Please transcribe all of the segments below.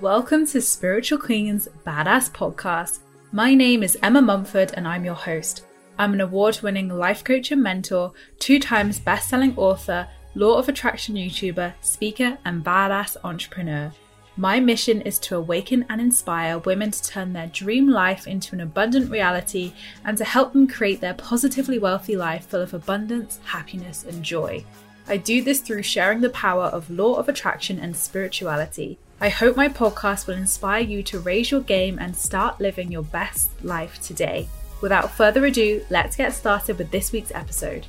Welcome to Spiritual Queen's Badass Podcast. My name is Emma Mumford and I'm your host. I'm an award winning life coach and mentor, two times best selling author, law of attraction YouTuber, speaker, and badass entrepreneur. My mission is to awaken and inspire women to turn their dream life into an abundant reality and to help them create their positively wealthy life full of abundance, happiness, and joy. I do this through sharing the power of law of attraction and spirituality. I hope my podcast will inspire you to raise your game and start living your best life today. Without further ado, let's get started with this week's episode.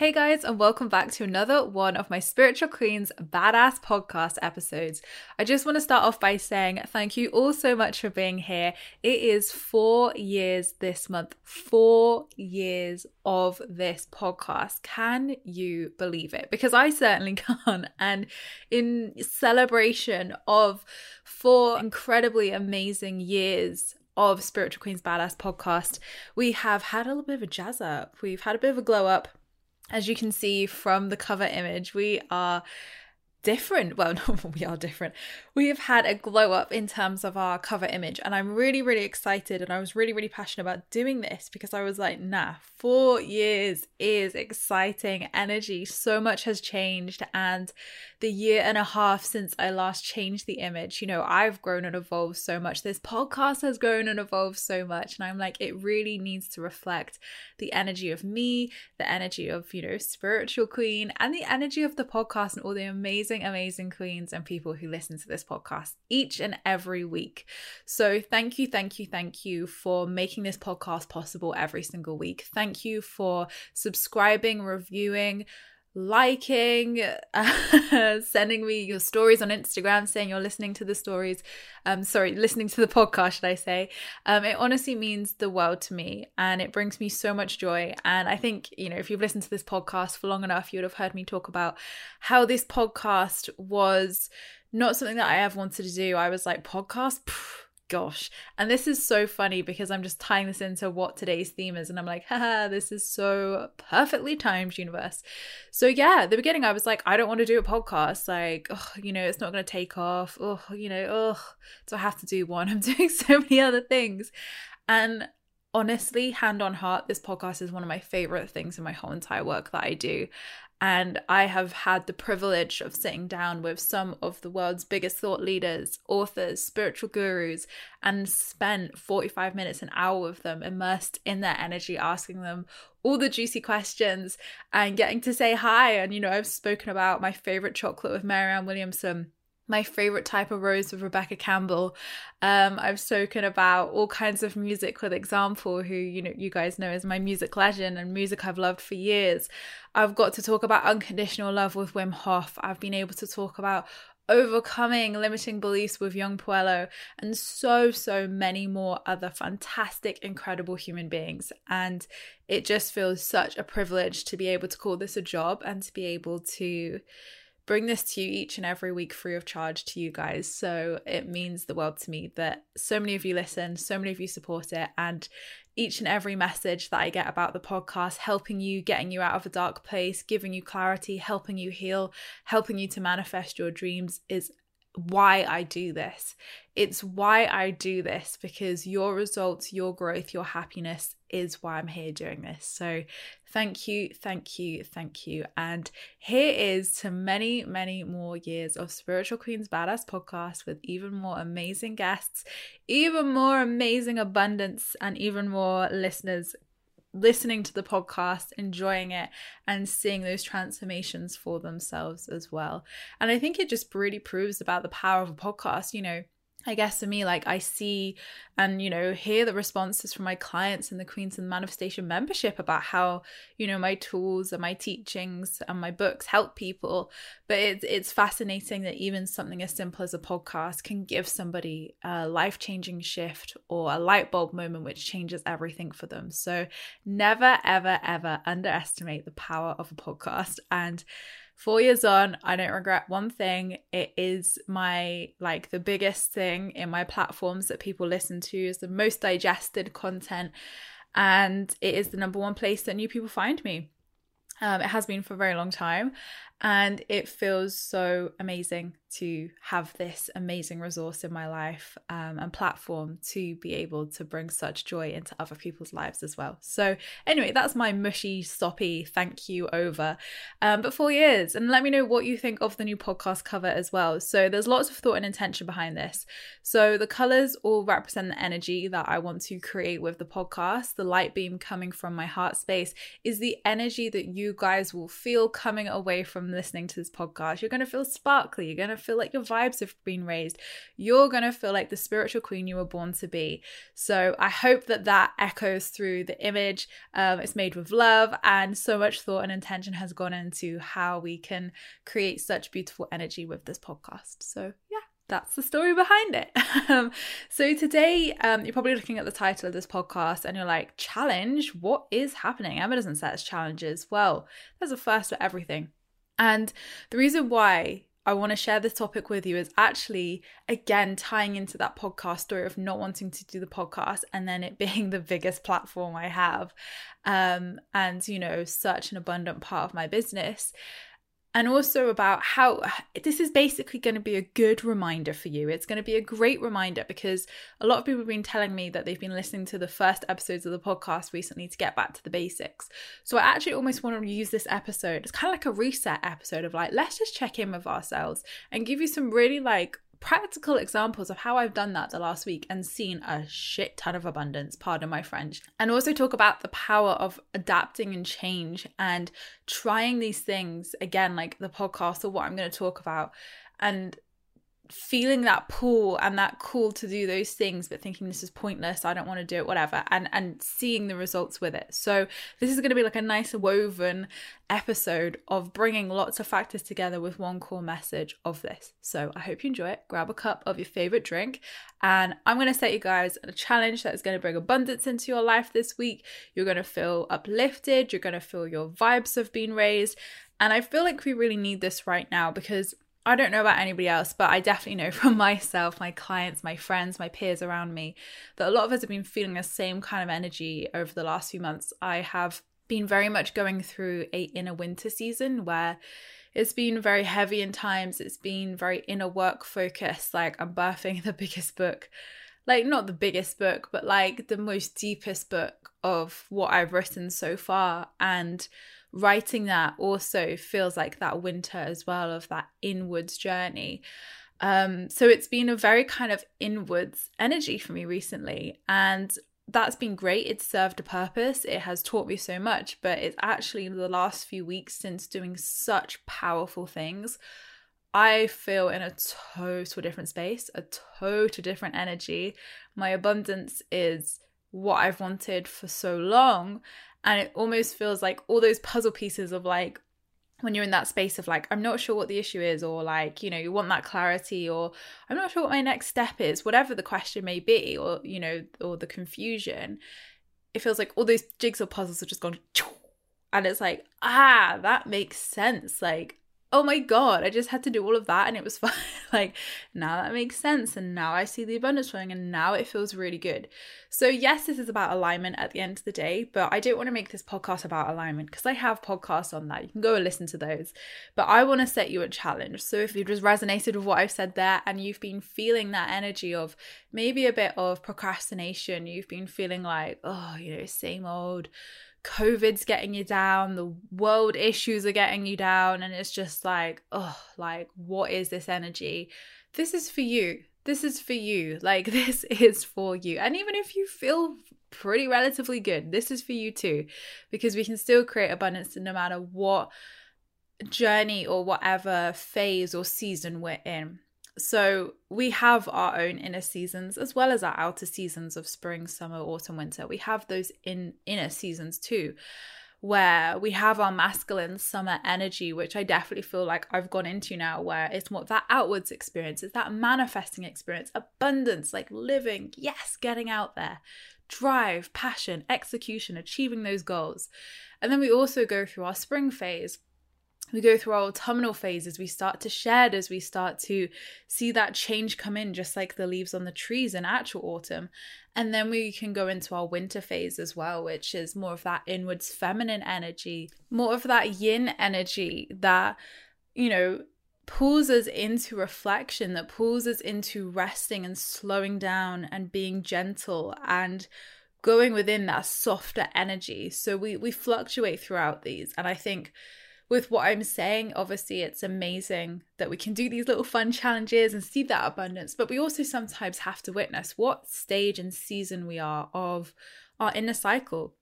Hey guys, and welcome back to another one of my Spiritual Queens Badass podcast episodes. I just want to start off by saying thank you all so much for being here. It is four years this month, four years of this podcast. Can you believe it? Because I certainly can't. And in celebration of four incredibly amazing years of Spiritual Queens Badass podcast, we have had a little bit of a jazz up. We've had a bit of a glow up as you can see from the cover image, we are different. Well, no, we are different. We have had a glow up in terms of our cover image, and I'm really, really excited. And I was really, really passionate about doing this because I was like, nah, four years is exciting energy. So much has changed, and the year and a half since I last changed the image, you know, I've grown and evolved so much. This podcast has grown and evolved so much. And I'm like, it really needs to reflect the energy of me, the energy of, you know, spiritual queen, and the energy of the podcast and all the amazing, amazing queens and people who listen to this podcast each and every week. So thank you, thank you, thank you for making this podcast possible every single week. Thank you for subscribing, reviewing, liking, uh, sending me your stories on Instagram saying you're listening to the stories. Um, sorry, listening to the podcast, should I say? Um, it honestly means the world to me and it brings me so much joy. And I think, you know, if you've listened to this podcast for long enough, you would have heard me talk about how this podcast was not something that I ever wanted to do. I was like, podcast? Gosh. And this is so funny because I'm just tying this into what today's theme is. And I'm like, haha, this is so perfectly timed, universe. So, yeah, the beginning, I was like, I don't want to do a podcast. Like, you know, it's not going to take off. Oh, you know, oh, do I have to do one? I'm doing so many other things. And honestly, hand on heart, this podcast is one of my favorite things in my whole entire work that I do. And I have had the privilege of sitting down with some of the world's biggest thought leaders, authors, spiritual gurus, and spent 45 minutes, an hour with them, immersed in their energy, asking them all the juicy questions and getting to say hi. And, you know, I've spoken about my favorite chocolate with Marianne Williamson my favorite type of rose with Rebecca Campbell. Um, I've spoken about all kinds of music with Example, who you know you guys know is my music legend and music I've loved for years. I've got to talk about unconditional love with Wim Hof. I've been able to talk about overcoming limiting beliefs with Yung Pueblo, and so, so many more other fantastic, incredible human beings. And it just feels such a privilege to be able to call this a job and to be able to bring this to you each and every week free of charge to you guys. So it means the world to me that so many of you listen, so many of you support it, and each and every message that I get about the podcast, helping you, getting you out of a dark place, giving you clarity, helping you heal, helping you to manifest your dreams is why I do this. It's why I do this because your results, your growth, your happiness is why I'm here doing this. So, thank you, thank you, thank you. And here is to many, many more years of Spiritual Queens Badass podcast with even more amazing guests, even more amazing abundance, and even more listeners listening to the podcast, enjoying it, and seeing those transformations for themselves as well. And I think it just really proves about the power of a podcast. You know, I guess for me, like I see and, you know, hear the responses from my clients in the Queens and Manifestation membership about how, you know, my tools and my teachings and my books help people. But it's, it's fascinating that even something as simple as a podcast can give somebody a life changing shift or a light bulb moment which changes everything for them. So never, ever, ever underestimate the power of a podcast. And four years on i don't regret one thing. It is my like the biggest thing in my platforms that people listen to is the most digested content. And it is the number one place that new people find me. Um, it has been for a very long time and it feels so amazing to have this amazing resource in my life um, and platform to be able to bring such joy into other people's lives as well. So, anyway, that's my mushy, soppy thank you over. Um, but four years, and let me know what you think of the new podcast cover as well. So, there's lots of thought and intention behind this. So, the colors all represent the energy that I want to create with the podcast. The light beam coming from my heart space is the energy that you guys will feel coming away from listening to this podcast. You're going to feel sparkly. You're going to feel like your vibes have been raised. You're going to feel like the spiritual queen you were born to be. So I hope that that echoes through the image. Um, it's made with love, and so much thought and intention has gone into how we can create such beautiful energy with this podcast. So, yeah that's the story behind it. Um, so today, um, you're probably looking at the title of this podcast and you're like, challenge? What is happening? Emma doesn't set us challenges. Well, there's a first for everything. And the reason why I want to share this topic with you is actually, again, tying into that podcast story of not wanting to do the podcast and then it being the biggest platform I have um, and, you know, such an abundant part of my business and also about how this is basically going to be a good reminder for you. It's going to be a great reminder because a lot of people have been telling me that they've been listening to the first episodes of the podcast recently to get back to the basics. So I actually almost want to use this episode. It's kind of like a reset episode of like, let's just check in with ourselves and give you some really like practical examples of how I've done that the last week and seen a shit ton of abundance, pardon my French. And also talk about the power of adapting and change and trying these things again, like the podcast or what I'm going to talk about, and feeling that pull and that call to do those things but thinking this is pointless i don't want to do it whatever and and seeing the results with it. So this is going to be like a nice woven episode of bringing lots of factors together with one core message of this. So i hope you enjoy it. Grab a cup of your favorite drink and i'm going to set you guys a challenge that is going to bring abundance into your life this week. You're going to feel uplifted you're going to feel your vibes have been raised and i feel like we really need this right now because I don't know about anybody else, but I definitely know from myself, my clients, my friends, my peers around me, that a lot of us have been feeling the same kind of energy over the last few months. I have been very much going through a inner winter season where it's been very heavy in times. It's been very inner work focused. Like I'm birthing the biggest book, like not the biggest book, but like the most deepest book of what I've written so far. And writing that also feels like that winter as well of that inwards journey. Um, so it's been a very kind of inwards energy for me recently. And that's been great. It's served a purpose. It has taught me so much, but it's actually the last few weeks since doing such powerful things. I feel in a total different space, a total different energy. My abundance is what I've wanted for so long and it almost feels like all those puzzle pieces of like when you're in that space of like i'm not sure what the issue is or like you know you want that clarity or i'm not sure what my next step is whatever the question may be or you know or the confusion it feels like all those jigsaw puzzles are just gone and it's like ah that makes sense. Like oh my god, I just had to do all of that and it was fine. like now that makes sense and now I see the abundance flowing and now it feels really good. So yes, this is about alignment at the end of the day, but I don't want to make this podcast about alignment because I have podcasts on that. You can go and listen to those. But I want to set you a challenge. So if you just resonated with what I've said there and you've been feeling that energy of maybe a bit of procrastination, you've been feeling like, oh, you know, same old COVID's getting you down, the world issues are getting you down, and it's just like, oh, like, what is this energy? This is for you. This is for you. Like, this is for you. And even if you feel pretty relatively good, this is for you too, because we can still create abundance no matter what journey or whatever phase or season we're in. So we have our own inner seasons as well as our outer seasons of spring, summer, autumn, winter. We have those in inner seasons too, where we have our masculine summer energy, which I definitely feel like I've gone into now, where it's more that outwards experience, it's that manifesting experience, abundance, like living, yes, getting out there, drive, passion, execution, achieving those goals. And then we also go through our spring phase we go through our autumnal phases. We start to shed as we start to see that change come in just like the leaves on the trees in actual autumn. And then we can go into our winter phase as well which is more of that inwards feminine energy more of that yin energy that you know pulls us into reflection that pulls us into resting and slowing down and being gentle and going within that softer energy. So we we fluctuate throughout these. And i think with what I'm saying, obviously, it's amazing that we can do these little fun challenges and see that abundance, but we also sometimes have to witness what stage and season we are of our inner cycle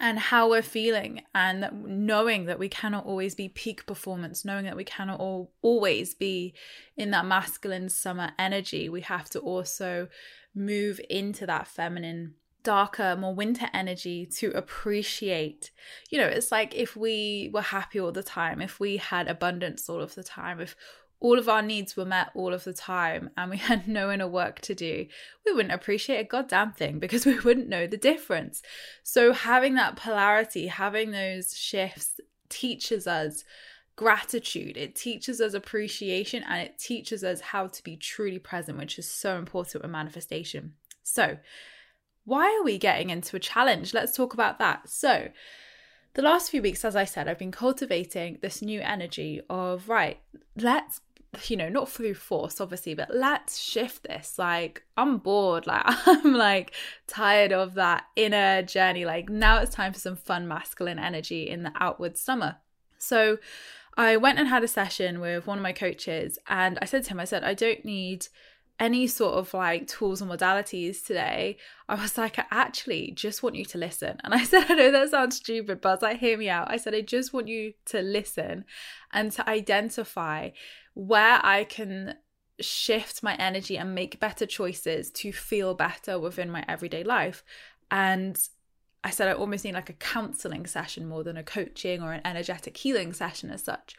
and how we're feeling, and knowing that we cannot always be peak performance, knowing that we cannot all, always be in that masculine summer energy. We have to also move into that feminine darker, more winter energy to appreciate. You know, it's like if we were happy all the time, if we had abundance all of the time, if all of our needs were met all of the time and we had no inner work to do, we wouldn't appreciate a goddamn thing because we wouldn't know the difference. So, having that polarity, having those shifts teaches us gratitude, it teaches us appreciation, and it teaches us how to be truly present, which is so important with manifestation. So, why are we getting into a challenge? Let's talk about that. So, the last few weeks, as I said, I've been cultivating this new energy of, right, let's, you know, not through force, obviously, but let's shift this. Like, I'm bored. Like, I'm like tired of that inner journey. Like, now it's time for some fun masculine energy in the outward summer. So, I went and had a session with one of my coaches, and I said to him, I said, I don't need any sort of like tools and modalities today, I was like, I actually just want you to listen. And I said, I know that sounds stupid, but I was like, hear me out. I said, I just want you to listen and to identify where I can shift my energy and make better choices to feel better within my everyday life. And I said I almost need like a counseling session more than a coaching or an energetic healing session as such.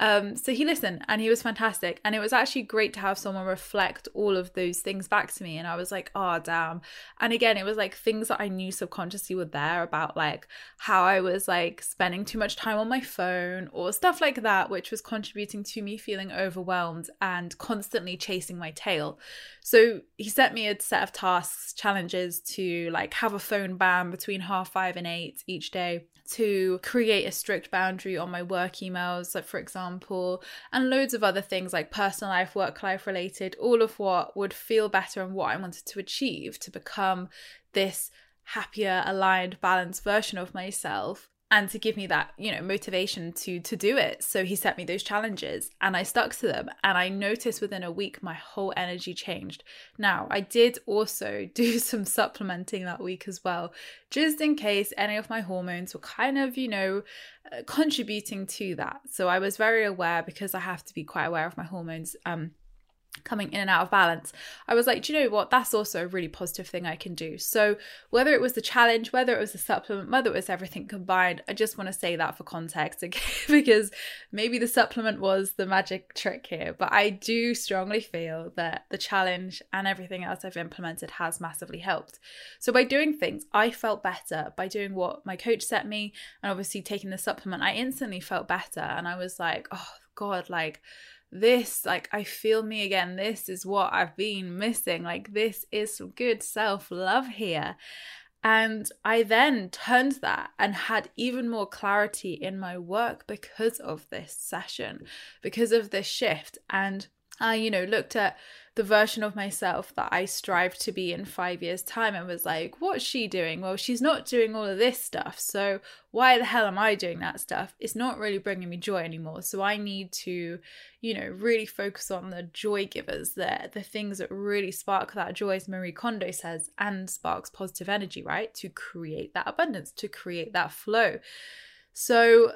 Um, so he listened and he was fantastic. And it was actually great to have someone reflect all of those things back to me. And I was like, oh, damn. And again, it was like things that I knew subconsciously were there about like how I was like spending too much time on my phone or stuff like that, which was contributing to me feeling overwhelmed and constantly chasing my tail. So he set me a set of tasks, challenges to like have a phone ban between half five and eight each day to create a strict boundary on my work emails, like for example, and loads of other things like personal life, work life related, all of what would feel better and what I wanted to achieve to become this happier, aligned, balanced version of myself and to give me that you know motivation to to do it. So he set me those challenges and i stuck to them. And i noticed within a week my whole energy changed. Now i did also do some supplementing that week as well just in case any of my hormones were kind of you know uh, contributing to that. So i was very aware because i have to be quite aware of my hormones um coming in and out of balance, I was like, do you know what? That's also a really positive thing I can do. So, whether it was the challenge, whether it was the supplement, whether it was everything combined, I just want to say that for context okay? because maybe the supplement was the magic trick here. But I do strongly feel that the challenge and everything else I've implemented has massively helped. So, by doing things, I felt better. By doing what my coach set me and obviously taking the supplement, I instantly felt better. And I was like, oh, God, like this, like I feel me again. This is what I've been missing. Like this is some good self love here. And I then turned that and had even more clarity in my work because of this session, because of this shift. And I, you know, looked at the version of myself that I strive to be in five years' time and was like, what's she doing? Well, she's not doing all of this stuff. So why the hell am I doing that stuff? It's not really bringing me joy anymore. So I need to, you know, really focus on the joy givers, the, the things that really spark that joy, as Marie Kondo says, and sparks positive energy, right? To create that abundance, to create that flow. So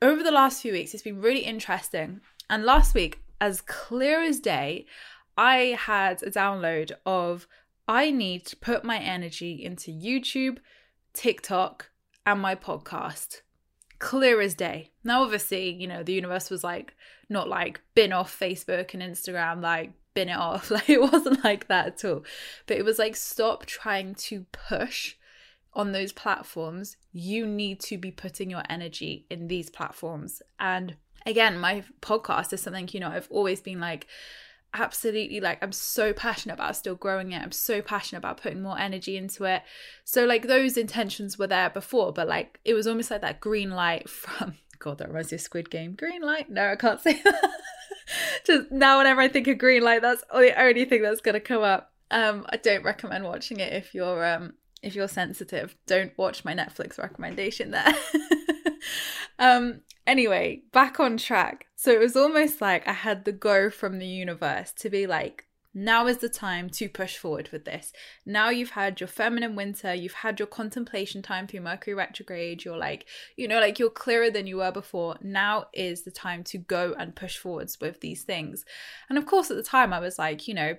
over the last few weeks, it's been really interesting. And last week, as clear as day, I had a download of I need to put my energy into YouTube, TikTok, and my podcast. Clear as day. Now, obviously, you know, the universe was like, not like bin off Facebook and Instagram, like bin it off. Like, it wasn't like that at all. But it was like, stop trying to push on those platforms. You need to be putting your energy in these platforms. And again, my podcast is something, you know, I've always been like, absolutely like I'm so passionate about still growing it. I'm so passionate about putting more energy into it. So like those intentions were there before, but like it was almost like that green light from God, that reminds me of Squid Game. Green light? No, I can't say that. Just now whenever I think of green light, that's the only thing that's gonna come up. Um, I don't recommend watching it if you're um if you're sensitive. Don't watch my Netflix recommendation there. um anyway, back on track. So it was almost like I had the go from the universe to be like, now is the time to push forward with this. Now you've had your feminine winter, you've had your contemplation time through Mercury retrograde, you're like, you know, like you're clearer than you were before. Now is the time to go and push forwards with these things. And of course, at the time, I was like, you know,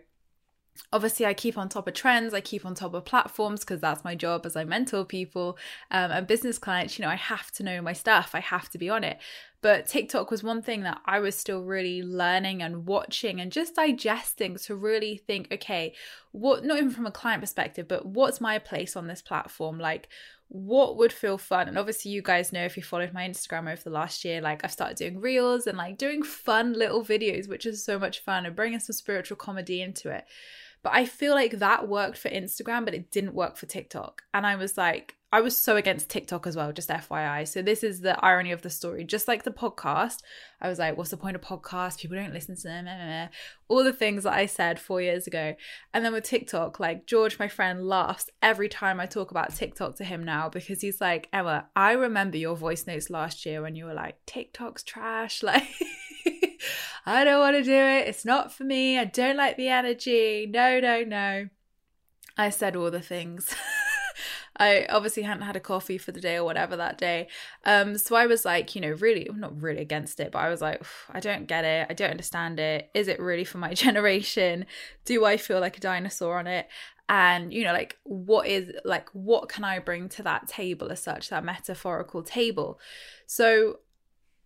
obviously i keep on top of trends i keep on top of platforms because that's my job as i mentor people um, and business clients you know i have to know my stuff i have to be on it. But tiktok was one thing that i was still really learning and watching and just digesting to really think okay what not even from a client perspective but what's my place on this platform? Like what would feel fun? And obviously you guys know if you followed my instagram over the last year like i've started doing reels and like doing fun little videos which is so much fun and bringing some spiritual comedy into it but I feel like that worked for Instagram, but it didn't work for TikTok. And I was like, I was so against TikTok as well, just FYI. So this is the irony of the story. Just like the podcast, I was like, what's the point of podcasts? People don't listen to them. All the things that I said four years ago. And then with TikTok, like George, my friend, laughs every time I talk about TikTok to him now because he's like, Emma, I remember your voice notes last year when you were like, TikTok's trash. Like I don't want to do it. It's not for me. I don't like the energy. No, no, no. I said all the things. I obviously hadn't had a coffee for the day or whatever that day. Um, so I was like, you know, really, I'm not really against it, but I was like, I don't get it. I don't understand it. Is it really for my generation? Do I feel like a dinosaur on it? And, you know, like, what is, like, what can I bring to that table as such, that metaphorical table? So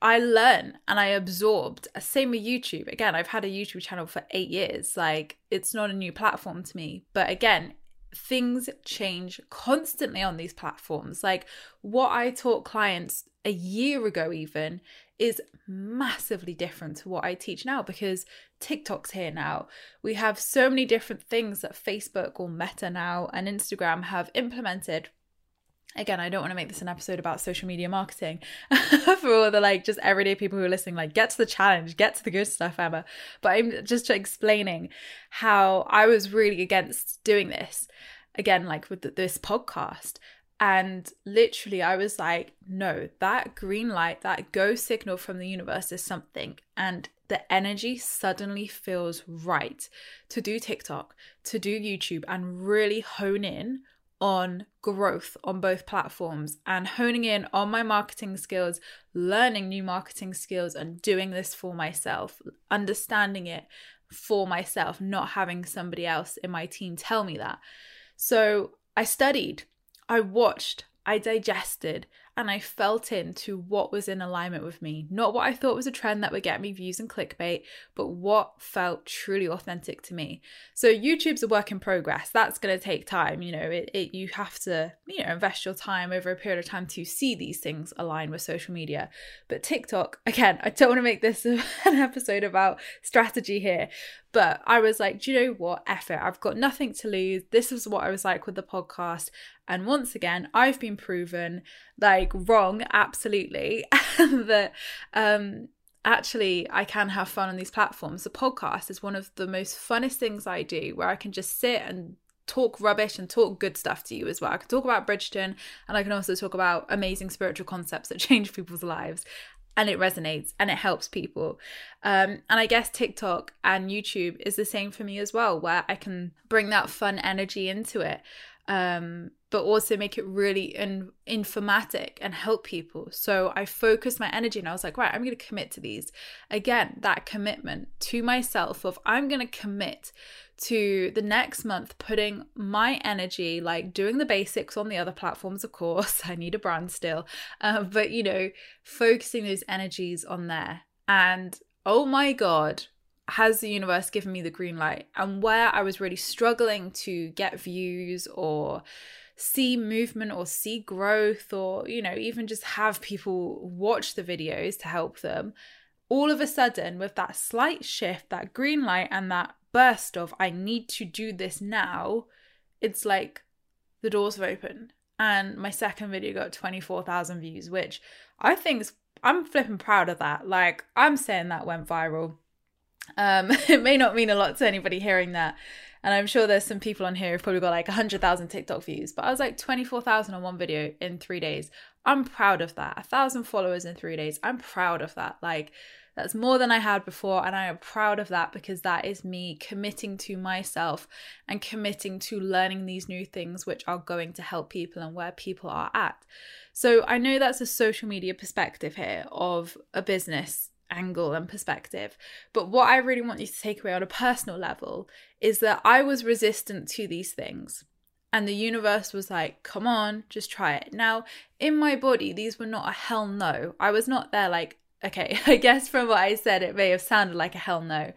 I learn and I absorbed. Same with YouTube. Again, I've had a YouTube channel for eight years. Like, it's not a new platform to me. But again, things change constantly on these platforms. Like, what I taught clients a year ago, even, is massively different to what I teach now because TikTok's here now. We have so many different things that Facebook or Meta now and Instagram have implemented again i don't want to make this an episode about social media marketing for all the like just everyday people who are listening like get to the challenge get to the good stuff emma. But i'm just explaining how i was really against doing this again like with this podcast. And literally i was like no that green light that go signal from the universe is something. And the energy suddenly feels right to do tiktok to do youtube and really hone in on growth on both platforms and honing in on my marketing skills, learning new marketing skills, and doing this for myself, understanding it for myself, not having somebody else in my team tell me that. So I studied, I watched, I digested, and I felt into what was in alignment with me. Not what I thought was a trend that would get me views and clickbait, but what felt truly authentic to me. So YouTube's a work in progress. That's going to take time. You know, it, it you have to, you know, invest your time over a period of time to see these things align with social media. But TikTok, again, I don't want to make this an episode about strategy here, but I was like, do you know what? F it. I've got nothing to lose. This is what I was like with the podcast. And once again, I've been proven like wrong, absolutely, that um actually I can have fun on these platforms. The podcast is one of the most funnest things I do where I can just sit and talk rubbish and talk good stuff to you as well. I can talk about Bridgerton and I can also talk about amazing spiritual concepts that change people's lives and it resonates and it helps people. Um, and I guess TikTok and YouTube is the same for me as well, where I can bring that fun energy into it, um, but also make it really in- informatic and help people. So I focused my energy and I was like, right, I'm going to commit to these. Again, that commitment to myself of I'm going to commit to the next month putting my energy like doing the basics on the other platforms of course i need a brand still uh, but you know focusing those energies on there and oh my god has the universe given me the green light and where i was really struggling to get views or see movement or see growth or you know even just have people watch the videos to help them all of a sudden with that slight shift that green light and that burst of I need to do this now, it's like the doors have opened. And my second video got 24,000 views, which I think I'm flipping proud of that. Like, I'm saying that went viral. Um, it may not mean a lot to anybody hearing that. And I'm sure there's some people on here who've probably got like 100,000 TikTok views, but I was like 24,000 on one video in three days. I'm proud of that. A thousand followers in three days. I'm proud of that. Like, that's more than I had before, and I am proud of that because that is me committing to myself and committing to learning these new things which are going to help people and where people are at. So I know that's a social media perspective here of a business angle and perspective. But what I really want you to take away on a personal level is that I was resistant to these things. And the universe was like, come on, just try it. Now, in my body, these were not a hell no. I was not there like, okay, I guess from what I said, it may have sounded like a hell no.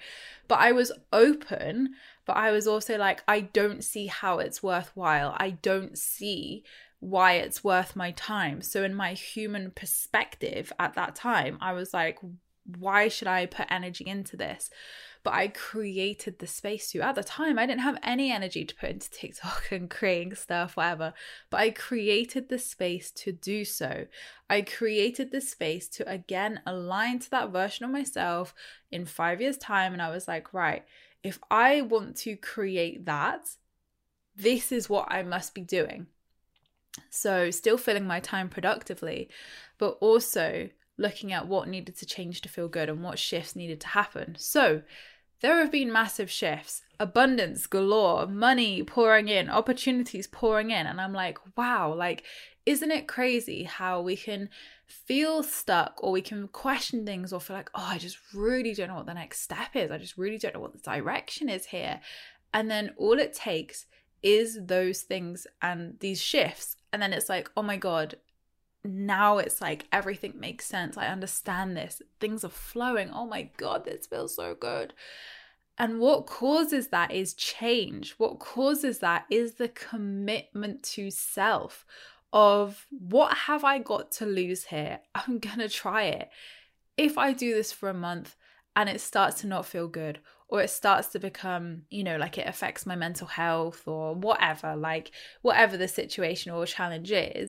But I was open, but I was also like, I don't see how it's worthwhile. I don't see why it's worth my time. So, in my human perspective at that time, I was like, why should I put energy into this? but I created the space to. At the time, I didn't have any energy to put into TikTok and creating stuff, whatever, but I created the space to do so. I created the space to again align to that version of myself in five years' time. And I was like, right, if I want to create that, this is what I must be doing. So, still filling my time productively, but also looking at what needed to change to feel good and what shifts needed to happen. So, there have been massive shifts, abundance galore, money pouring in, opportunities pouring in. And I'm like, wow, like, isn't it crazy how we can feel stuck or we can question things or feel like, oh, I just really don't know what the next step is. I just really don't know what the direction is here. And then all it takes is those things and these shifts. And then it's like, oh my God, now it's like everything makes sense. I understand this. Things are flowing. Oh my God, this feels so good. And what causes that is change. What causes that is the commitment to self of what have I got to lose here? I'm going to try it. If I do this for a month and it starts to not feel good, or it starts to become, you know, like it affects my mental health or whatever, like whatever the situation or challenge is,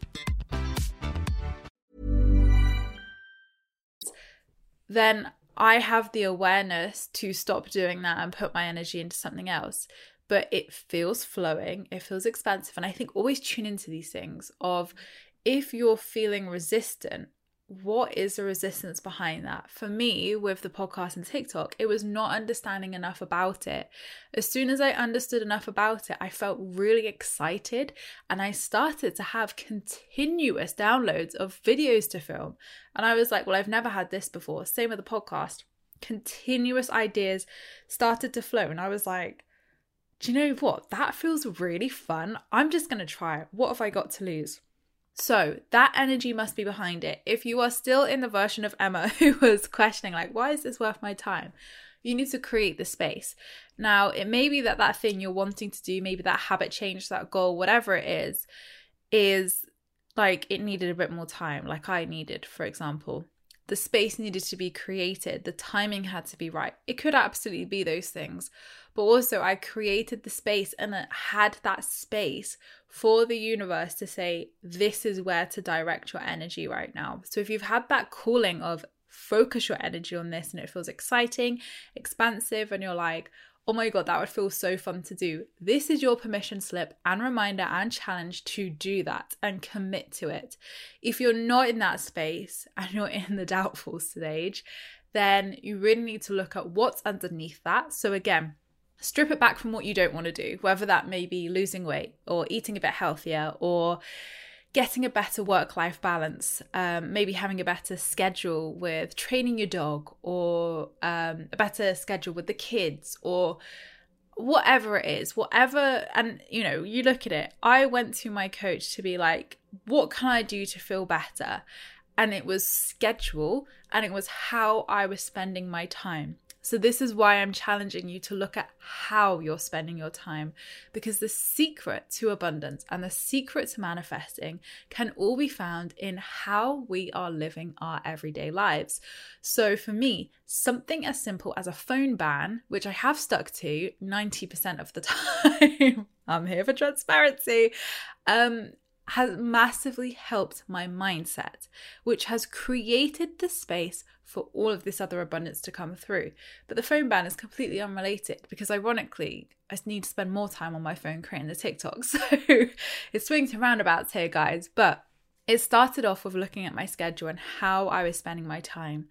then I have the awareness to stop doing that and put my energy into something else. But it feels flowing, it feels expansive. And I think always tune into these things of if you're feeling resistant, what is the resistance behind that? For me, with the podcast and TikTok, it was not understanding enough about it. As soon as I understood enough about it, I felt really excited and I started to have continuous downloads of videos to film. And I was like, well, I've never had this before. Same with the podcast. Continuous ideas started to flow. And I was like, do you know what? That feels really fun. I'm just going to try it. What have I got to lose? So that energy must be behind it. If you are still in the version of Emma who was questioning, like, why is this worth my time? You need to create the space. Now, it may be that that thing you're wanting to do, maybe that habit change, that goal, whatever it is, is like it needed a bit more time, like I needed, for example. The space needed to be created, the timing had to be right. It could absolutely be those things but also I created the space and it had that space for the universe to say, this is where to direct your energy right now. So if you've had that calling of focus your energy on this and it feels exciting, expansive, and you're like, oh my god, that would feel so fun to do. This is your permission slip and reminder and challenge to do that and commit to it. If you're not in that space and you're in the doubtful stage, then you really need to look at what's underneath that. So, again, strip it back from what you don't want to do, whether that may be losing weight or eating a bit healthier or getting a better work life balance, um, maybe having a better schedule with training your dog or um, a better schedule with the kids or whatever it is, whatever. And, you know, you look at it. I went to my coach to be like, what can I do to feel better? And it was schedule and it was how I was spending my time. So, this is why I'm challenging you to look at how you're spending your time because the secret to abundance and the secret to manifesting can all be found in how we are living our everyday lives. So, for me, something as simple as a phone ban, which I have stuck to 90% of the time, I'm here for transparency, um, has massively helped my mindset, which has created the space for all of this other abundance to come through. But the phone ban is completely unrelated because, ironically, I need to spend more time on my phone creating the TikTok. So it swings and roundabouts here, guys. But it started off with looking at my schedule and how I was spending my time.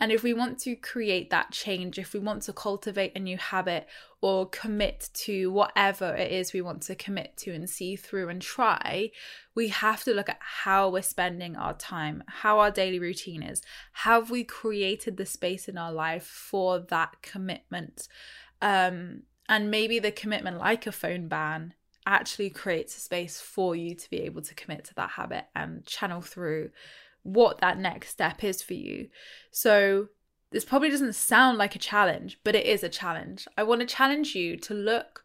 And if we want to create that change, if we want to cultivate a new habit or commit to whatever it is we want to commit to and see through and try, we have to look at how we're spending our time, how our daily routine is. Have we created the space in our life for that commitment? Um, and maybe the commitment, like a phone ban, actually creates a space for you to be able to commit to that habit and channel through what that next step is for you. So, this probably doesn't sound like a challenge, but it is a challenge. I want to challenge you to look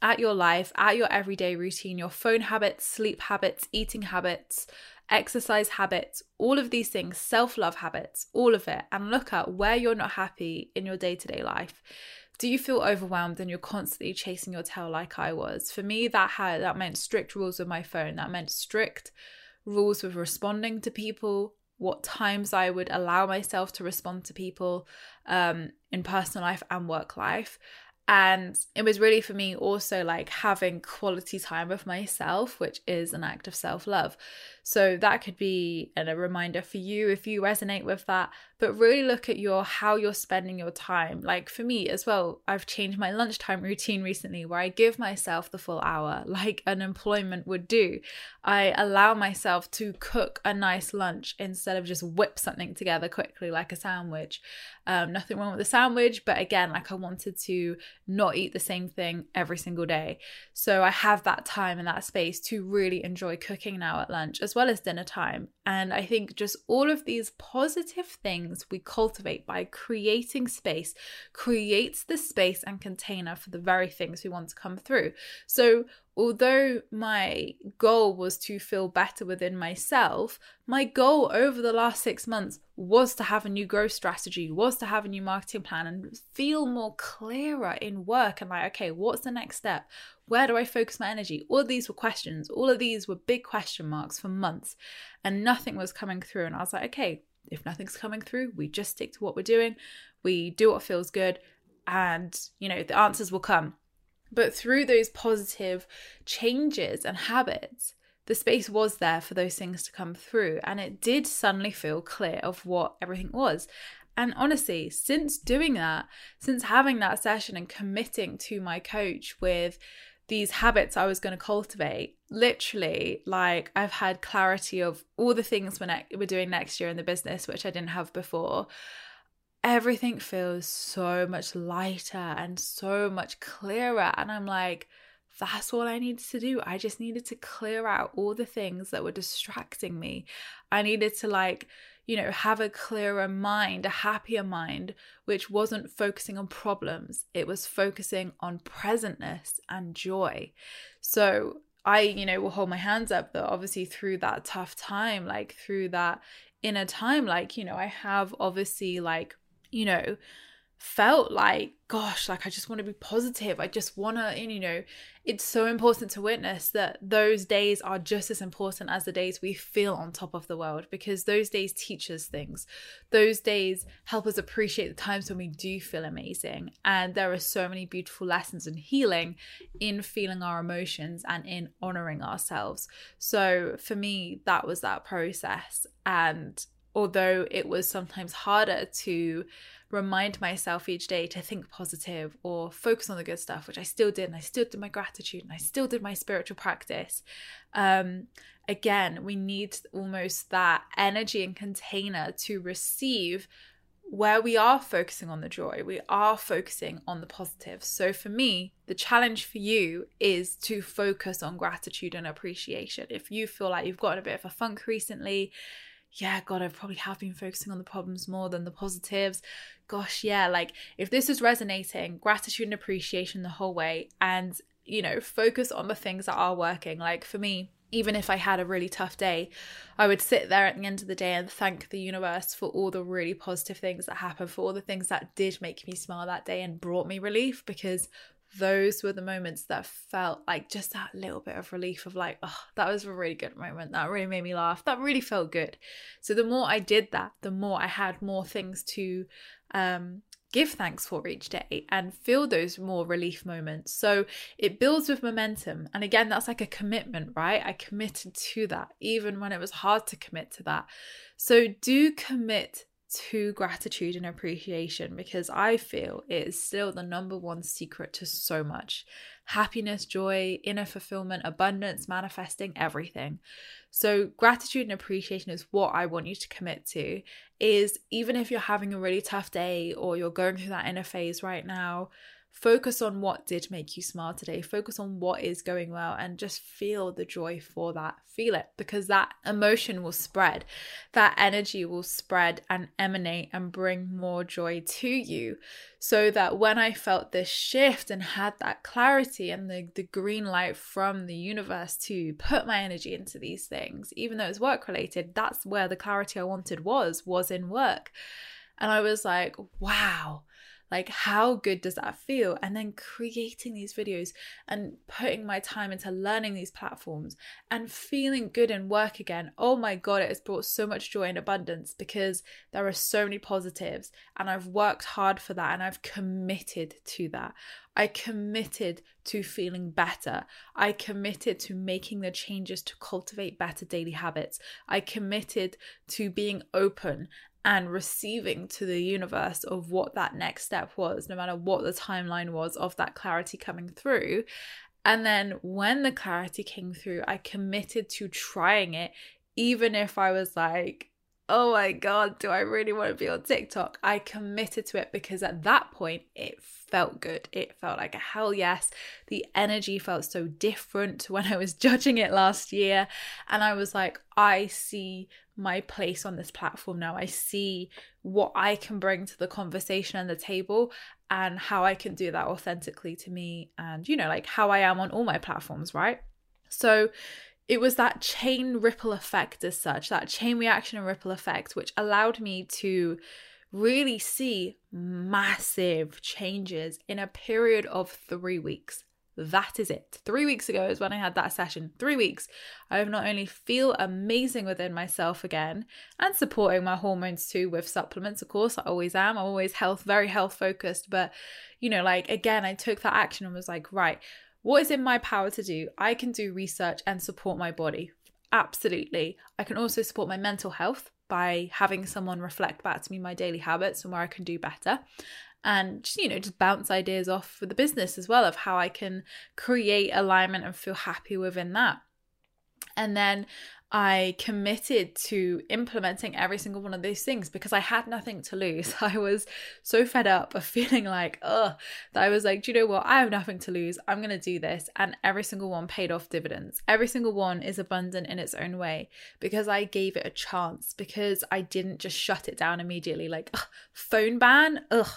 at your life, at your everyday routine, your phone habits, sleep habits, eating habits, exercise habits, all of these things, self love habits, all of it, and look at where you're not happy in your day to day life. Do you feel overwhelmed and you're constantly chasing your tail like I was? For me, that had that meant strict rules with my phone. That meant strict rules with responding to people, what times I would allow myself to respond to people um, in personal life and work life. And it was really for me also like having quality time with myself, which is an act of self love. So that could be a reminder for you if you resonate with that. But really look at your how you're spending your time. Like for me as well, I've changed my lunchtime routine recently where I give myself the full hour like an employment would do. I allow myself to cook a nice lunch instead of just whip something together quickly like a sandwich. Um, nothing wrong with the sandwich, but again, like I wanted to not eat the same thing every single day. So I have that time and that space to really enjoy cooking now at lunch as well as dinner time. And I think just all of these positive things we cultivate by creating space creates the space and container for the very things we want to come through. So although my goal was to feel better within myself, my goal over the last six months was to have a new growth strategy, was to have a new marketing plan and feel more clearer in work and like, okay, what's the next step? Where do I focus my energy? All of these were questions. All of these were big question marks for months and nothing was coming through. And I was like, okay, if nothing's coming through, we just stick to what we're doing. We do what feels good and, you know, the answers will come. But through those positive changes and habits, the space was there for those things to come through. And it did suddenly feel clear of what everything was. And honestly, since doing that, since having that session and committing to my coach with these habits I was going to cultivate, literally, like I've had clarity of all the things we're, ne- we're doing next year in the business, which I didn't have before everything feels so much lighter and so much clearer. And I'm like, that's all I needed to do. I just needed to clear out all the things that were distracting me. I needed to, like, you know, have a clearer mind, a happier mind, which wasn't focusing on problems. It was focusing on presentness and joy. So I, you know, will hold my hands up that obviously through that tough time, like through that inner time, like, you know, I have obviously like you know, felt like, gosh, like I just want to be positive. I just want to, you know, it's so important to witness that those days are just as important as the days we feel on top of the world because those days teach us things. Those days help us appreciate the times when we do feel amazing. And there are so many beautiful lessons and healing in feeling our emotions and in honoring ourselves. So for me, that was that process. And although it was sometimes harder to remind myself each day to think positive or focus on the good stuff, which I still did, and I still did my gratitude and I still did my spiritual practice. Um, again, we need almost that energy and container to receive where we are focusing on the joy, we are focusing on the positive. So, for me, the challenge for you is to focus on gratitude and appreciation. If you feel like you've gotten a bit of a funk recently, yeah, God, I probably have been focusing on the problems more than the positives. Gosh, yeah, like if this is resonating, gratitude and appreciation the whole way, and you know, focus on the things that are working. Like for me, even if I had a really tough day, I would sit there at the end of the day and thank the universe for all the really positive things that happened, for all the things that did make me smile that day and brought me relief because those were the moments that felt like just that little bit of relief of like, oh, that was a really good moment. That really made me laugh. That really felt good. So the more I did that, the more I had more things to um, give thanks for each day and feel those more relief moments. So it builds with momentum. And again, that's like a commitment, right? I committed to that, even when it was hard to commit to that. So do commit to gratitude and appreciation because I feel it is still the number one secret to so much happiness, joy, inner fulfillment, abundance, manifesting everything. So, gratitude and appreciation is what I want you to commit to. Is even if you're having a really tough day or you're going through that inner phase right now, focus on what did make you smile today focus on what is going well and just feel the joy for that. Feel it because that emotion will spread. That energy will spread and emanate and bring more joy to you. So that when i felt this shift and had that clarity and the, the green light from the universe to put my energy into these things even though it's work related that's where the clarity i wanted was was in work. And i was like wow Like, how good does that feel? And then creating these videos and putting my time into learning these platforms and feeling good in work again. Oh my God, it has brought so much joy and abundance because there are so many positives. And I've worked hard for that and I've committed to that. I committed to feeling better. I committed to making the changes to cultivate better daily habits. I committed to being open and receiving to the universe of what that next step was, no matter what the timeline was of that clarity coming through. And then when the clarity came through, I committed to trying it, even if I was like, oh my God, do I really want to be on TikTok? I committed to it because at that point it felt good. It felt like a hell yes. The energy felt so different to when I was judging it last year. And I was like, I see my place on this platform now. I see what I can bring to the conversation and the table and how I can do that authentically to me and, you know, like how I am on all my platforms, right? So, it was that chain ripple effect as such, that chain reaction and ripple effect, which allowed me to really see massive changes in a period of three weeks. That is it. Three weeks ago is when I had that session. Three weeks. I have not only feel amazing within myself again and supporting my hormones too with supplements, of course, I always am. I'm always health, very health focused. But, you know, like again, I took that action and was like, right, what is in my power to do? I can do research and support my body. Absolutely. I can also support my mental health by having someone reflect back to me my daily habits and where I can do better. And just, you know, just bounce ideas off for the business as well of how I can create alignment and feel happy within that. And then I committed to implementing every single one of those things because I had nothing to lose. I was so fed up of feeling like, oh, that I was like, do you know what? I have nothing to lose. I'm going to do this. And every single one paid off dividends. Every single one is abundant in its own way because I gave it a chance, because I didn't just shut it down immediately. Like, ugh, phone ban, ugh,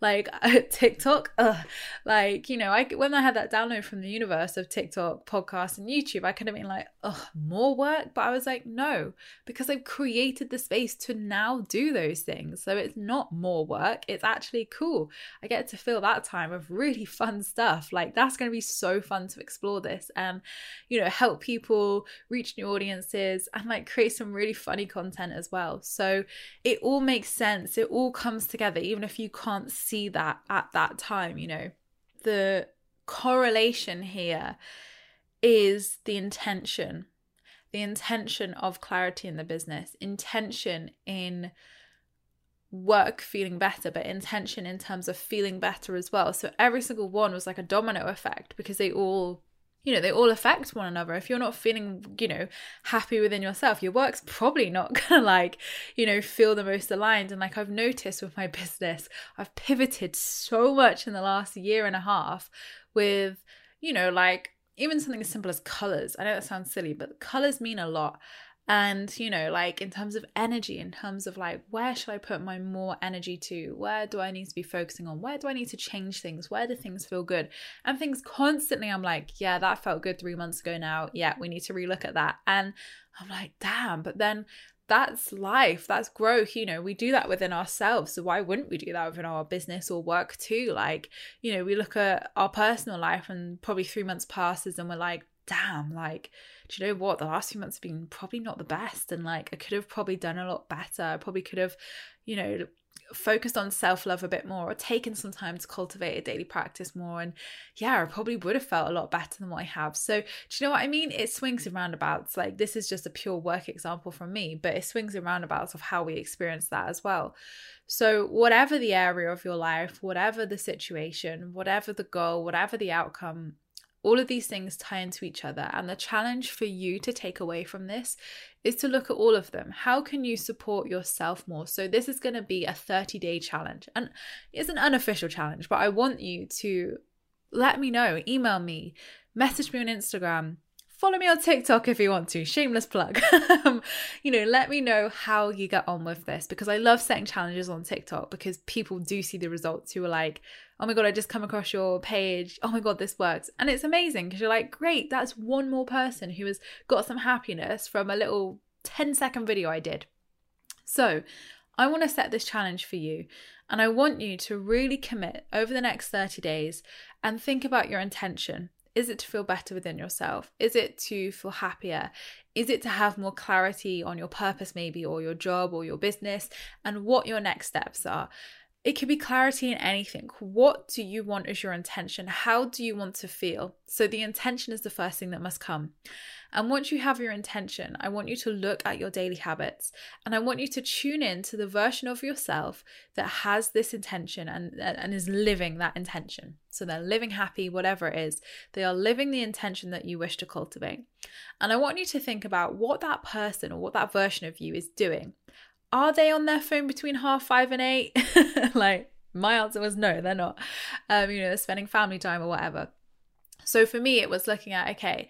like TikTok, ugh. Like, you know, I, when I had that download from the universe of TikTok, podcast, and YouTube, I could have been like, ugh, more work but I was like, no, because I've created the space to now do those things. So it's not more work, it's actually cool. I get to fill that time of really fun stuff. Like, that's going to be so fun to explore this and, you know, help people reach new audiences and like create some really funny content as well. So it all makes sense. It all comes together, even if you can't see that at that time, you know. The correlation here is the intention the intention of clarity in the business, intention in work feeling better, but intention in terms of feeling better as well. So every single one was like a domino effect because they all you know they all affect one another if you're not feeling you know happy within yourself your work's probably not gonna like you know feel the most aligned and like i've noticed with my business i've pivoted so much in the last year and a half with you know like even something as simple as colors. I know that sounds silly, but colors mean a lot. And, you know, like in terms of energy, in terms of like, where should I put my more energy to? Where do I need to be focusing on? Where do I need to change things? Where do things feel good? And things constantly, I'm like, yeah, that felt good three months ago now. Yeah, we need to relook at that. And I'm like, damn. But then that's life that's growth you know we do that within ourselves so why wouldn't we do that within our business or work too? Like you know we look at our personal life and probably three months passes and we're like damn like do you know what? The last few months have been probably not the best and like i could have probably done a lot better. I probably could have you know focused on self love a bit more or taken some time to cultivate a daily practice more. And yeah, I probably would have felt a lot better than what I have. So, do you know what I mean? It swings and roundabouts. Like, this is just a pure work example from me, but it swings and roundabouts of how we experience that as well. So, whatever the area of your life, whatever the situation, whatever the goal, whatever the outcome, all of these things tie into each other. And the challenge for you to take away from this is to look at all of them. How can you support yourself more? So, this is going to be a 30 day challenge. And it's an unofficial challenge, but I want you to let me know, email me, message me on Instagram, follow me on TikTok if you want to. Shameless plug. Um, you know, let me know how you get on with this because I love setting challenges on TikTok because people do see the results who are like, oh my God, I just come across your page. Oh my God, this works. And it's amazing because you're like, great, that's one more person who has got some happiness from a little 10 second video I did. So, I want to set this challenge for you. And I want you to really commit over the next 30 days and think about your intention. Is it to feel better within yourself? Is it to feel happier? Is it to have more clarity on your purpose, maybe, or your job or your business, and what your next steps are? It could be clarity in anything. What do you want as your intention? How do you want to feel? So, the intention is the first thing that must come. And once you have your intention, I want you to look at your daily habits and I want you to tune in to the version of yourself that has this intention and, and is living that intention. So, they're living happy, whatever it is, they are living the intention that you wish to cultivate. And I want you to think about what that person or what that version of you is doing are they on their phone between half five and eight? like, my answer was no, they're not. Um, you know, they're spending family time or whatever. So for me, it was looking at, okay,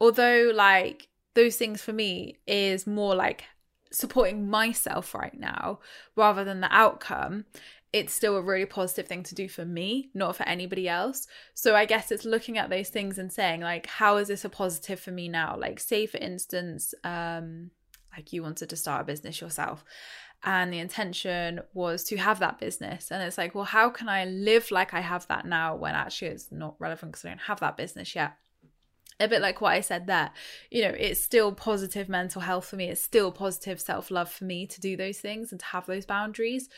although like those things for me is more like supporting myself right now rather than the outcome, it's still a really positive thing to do for me, not for anybody else. So I guess it's looking at those things and saying, like, how is this a positive for me now? Like, say for instance, um, like you wanted to start a business yourself and the intention was to have that business and it's like well how can i live like i have that now when actually it's not relevant because i don't have that business yet a bit like what I said there, you know, it's still positive mental health for me. It's still positive self love for me to do those things and to have those boundaries.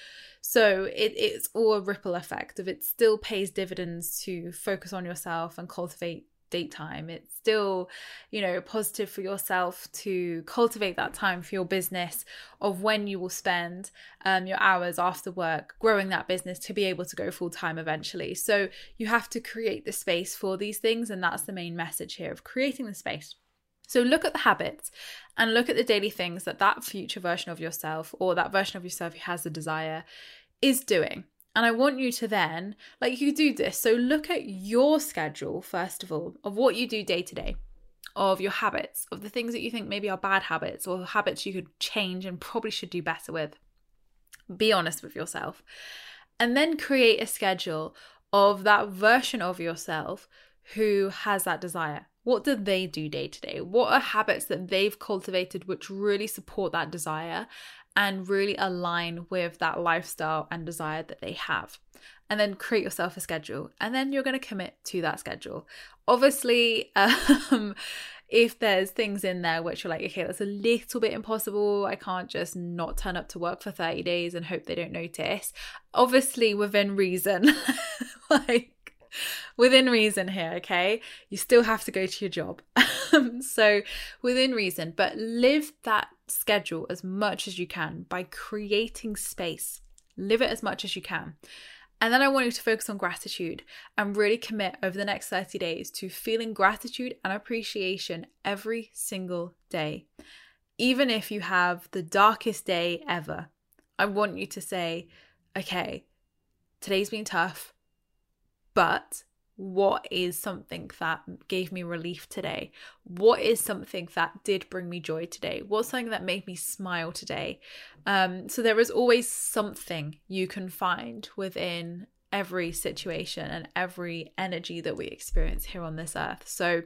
So it, it's all a ripple effect of it still pays dividends to focus on yourself and cultivate date time. It's still, you know, positive for yourself to cultivate that time for your business of when you will spend um, your hours after work growing that business to be able to go full time eventually. So you have to create the space for these things. And that's the main message here of creating the space. So look at the habits and look at the daily things that that future version of yourself or that version of yourself who has the desire is doing. And I want you to then, like, you do this. So look at your schedule, first of all, of what you do day to day, of your habits, of the things that you think maybe are bad habits or habits you could change and probably should do better with. Be honest with yourself. And then create a schedule of that version of yourself who has that desire. What do they do day to day? What are habits that they've cultivated which really support that desire and really align with that lifestyle and desire that they have. And then create yourself a schedule, and then you're going to commit to that schedule. Obviously, um, if there's things in there which are like, okay, that's a little bit impossible, I can't just not turn up to work for 30 days and hope they don't notice. Obviously, within reason, like within reason here, okay? You still have to go to your job. so, within reason, but live that schedule as much as you can by creating space. Live it as much as you can. And then I want you to focus on gratitude and really commit over the next 30 days to feeling gratitude and appreciation every single day. Even if you have the darkest day ever, I want you to say, okay, today's been tough, but what is something that gave me relief today? What is something that did bring me joy today? What's something that made me smile today? Um, so there is always something you can find within every situation and every energy that we experience here on this earth. So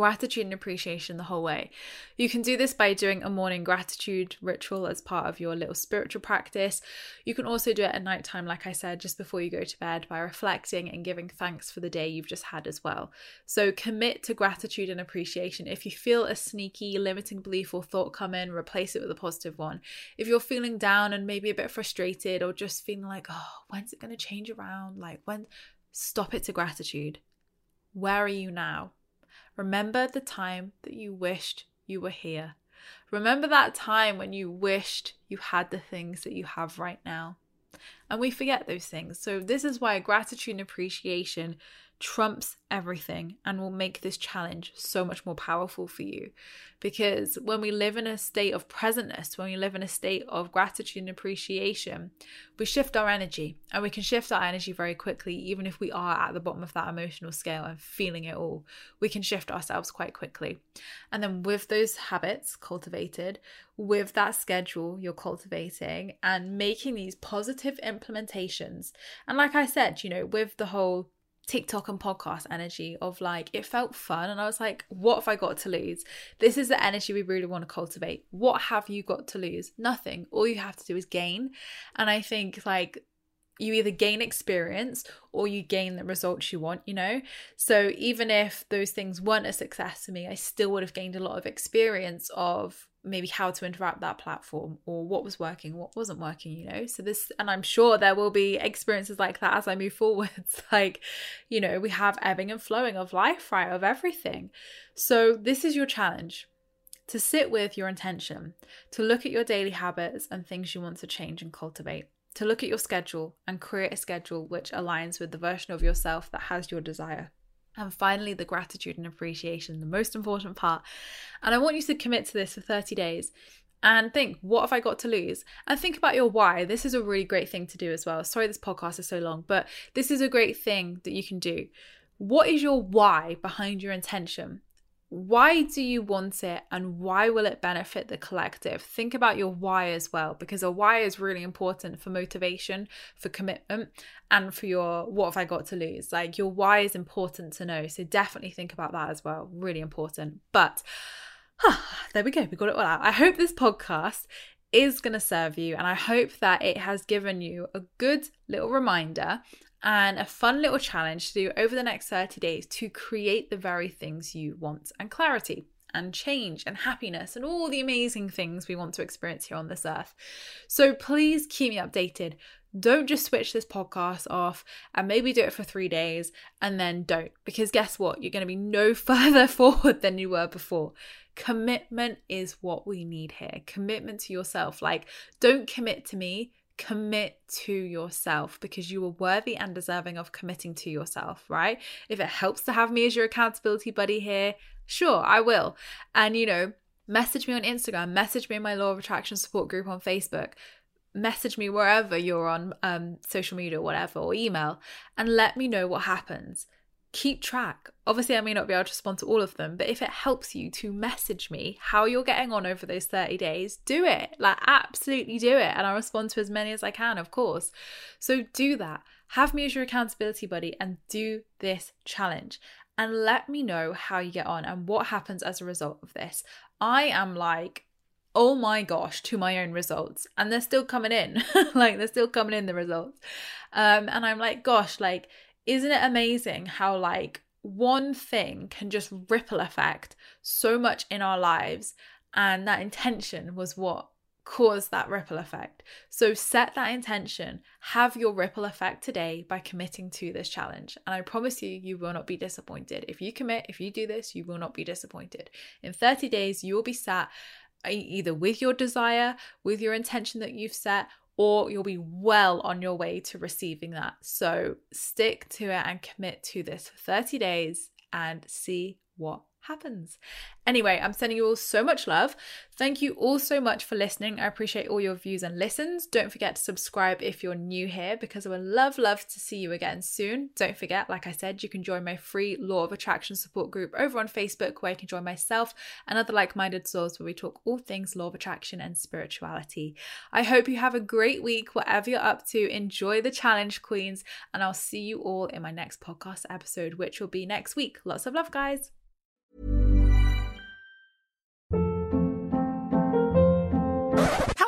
gratitude and appreciation the whole way. You can do this by doing a morning gratitude ritual as part of your little spiritual practice. You can also do it at nighttime, like I said, just before you go to bed by reflecting and giving thanks for the day you've just had as well. So commit to gratitude and appreciation. If you feel a sneaky limiting belief or thought come in, replace it with a positive one. If you're feeling down and maybe a bit frustrated or just feeling like, oh, when's it going to change around? Like, when? Stop it to gratitude. Where are you now? Remember the time that you wished you were here. Remember that time when you wished you had the things that you have right now. And we forget those things. So, this is why gratitude and appreciation trumps everything and will make this challenge so much more powerful for you. Because when we live in a state of presentness, when we live in a state of gratitude and appreciation, we shift our energy and we can shift our energy very quickly, even if we are at the bottom of that emotional scale and feeling it all. We can shift ourselves quite quickly. And then with those habits cultivated, with that schedule you're cultivating and making these positive implementations. And like I said, you know, with the whole TikTok and podcast energy of like, it felt fun. And I was like, what have I got to lose? This is the energy we really want to cultivate. What have you got to lose? Nothing. All you have to do is gain. And I think like you either gain experience or you gain the results you want, you know? So even if those things weren't a success to me, I still would have gained a lot of experience of maybe how to interact that platform or what was working, what wasn't working, you know? So this, and I'm sure there will be experiences like that as I move forwards. like, you know, we have ebbing and flowing of life, right? Of everything. So this is your challenge to sit with your intention, to look at your daily habits and things you want to change and cultivate to look at your schedule and create a schedule which aligns with the version of yourself that has your desire. And finally, the gratitude and appreciation, the most important part. And I want you to commit to this for 30 days and think, what have I got to lose? And think about your why. This is a really great thing to do as well. Sorry, this podcast is so long, but this is a great thing that you can do. What is your why behind your intention? Why do you want it and why will it benefit the collective? Think about your why as well, because a why is really important for motivation, for commitment, and for your what have I got to lose? Like your why is important to know. So definitely think about that as well. Really important. But huh, there we go. We got it all out. I hope this podcast is going to serve you, and I hope that it has given you a good little reminder and a fun little challenge to do over the next 30 days to create the very things you want and clarity and change and happiness and all the amazing things we want to experience here on this earth. So please keep me updated. Don't just switch this podcast off and maybe do it for three days and then don't. Because guess what? You're going to be no further forward than you were before. Commitment is what we need here. Commitment to yourself. Like, don't commit to me commit to yourself because you are worthy and deserving of committing to yourself, right? If it helps to have me as your accountability buddy here, sure, I will. And, you know, message me on Instagram, message me in my Law of Attraction support group on Facebook, message me wherever you're on um, social media or whatever, or email, and let me know what happens keep track. Obviously, I may not be able to respond to all of them, but if it helps you to message me how you're getting on over those 30 days, do it. Like, absolutely do it. And I'll respond to as many as I can, of course. So, do that. Have me as your accountability buddy and do this challenge. And let me know how you get on and what happens as a result of this. I am like, oh my gosh, to my own results. And they're still coming in. like, they're still coming in, the results. Um, and I'm like, gosh, like, isn't it amazing how like one thing can just ripple effect so much in our lives and that intention was what caused that ripple effect. So set that intention, have your ripple effect today by committing to this challenge. And I promise you, you will not be disappointed. If you commit, if you do this, you will not be disappointed. In 30 days, you will be sat either with your desire, with your intention that you've set, or you'll be well on your way to receiving that. So stick to it and commit to this for 30 days and see what happens. Anyway, I'm sending you all so much love. Thank you all so much for listening. I appreciate all your views and listens. Don't forget to subscribe if you're new here because I would love, love to see you again soon. Don't forget, like I said, you can join my free Law of Attraction support group over on Facebook where you can join myself and other like minded souls where we talk all things Law of Attraction and spirituality. I hope you have a great week, whatever you're up to. Enjoy the challenge, Queens, and I'll see you all in my next podcast episode, which will be next week. Lots of love, guys.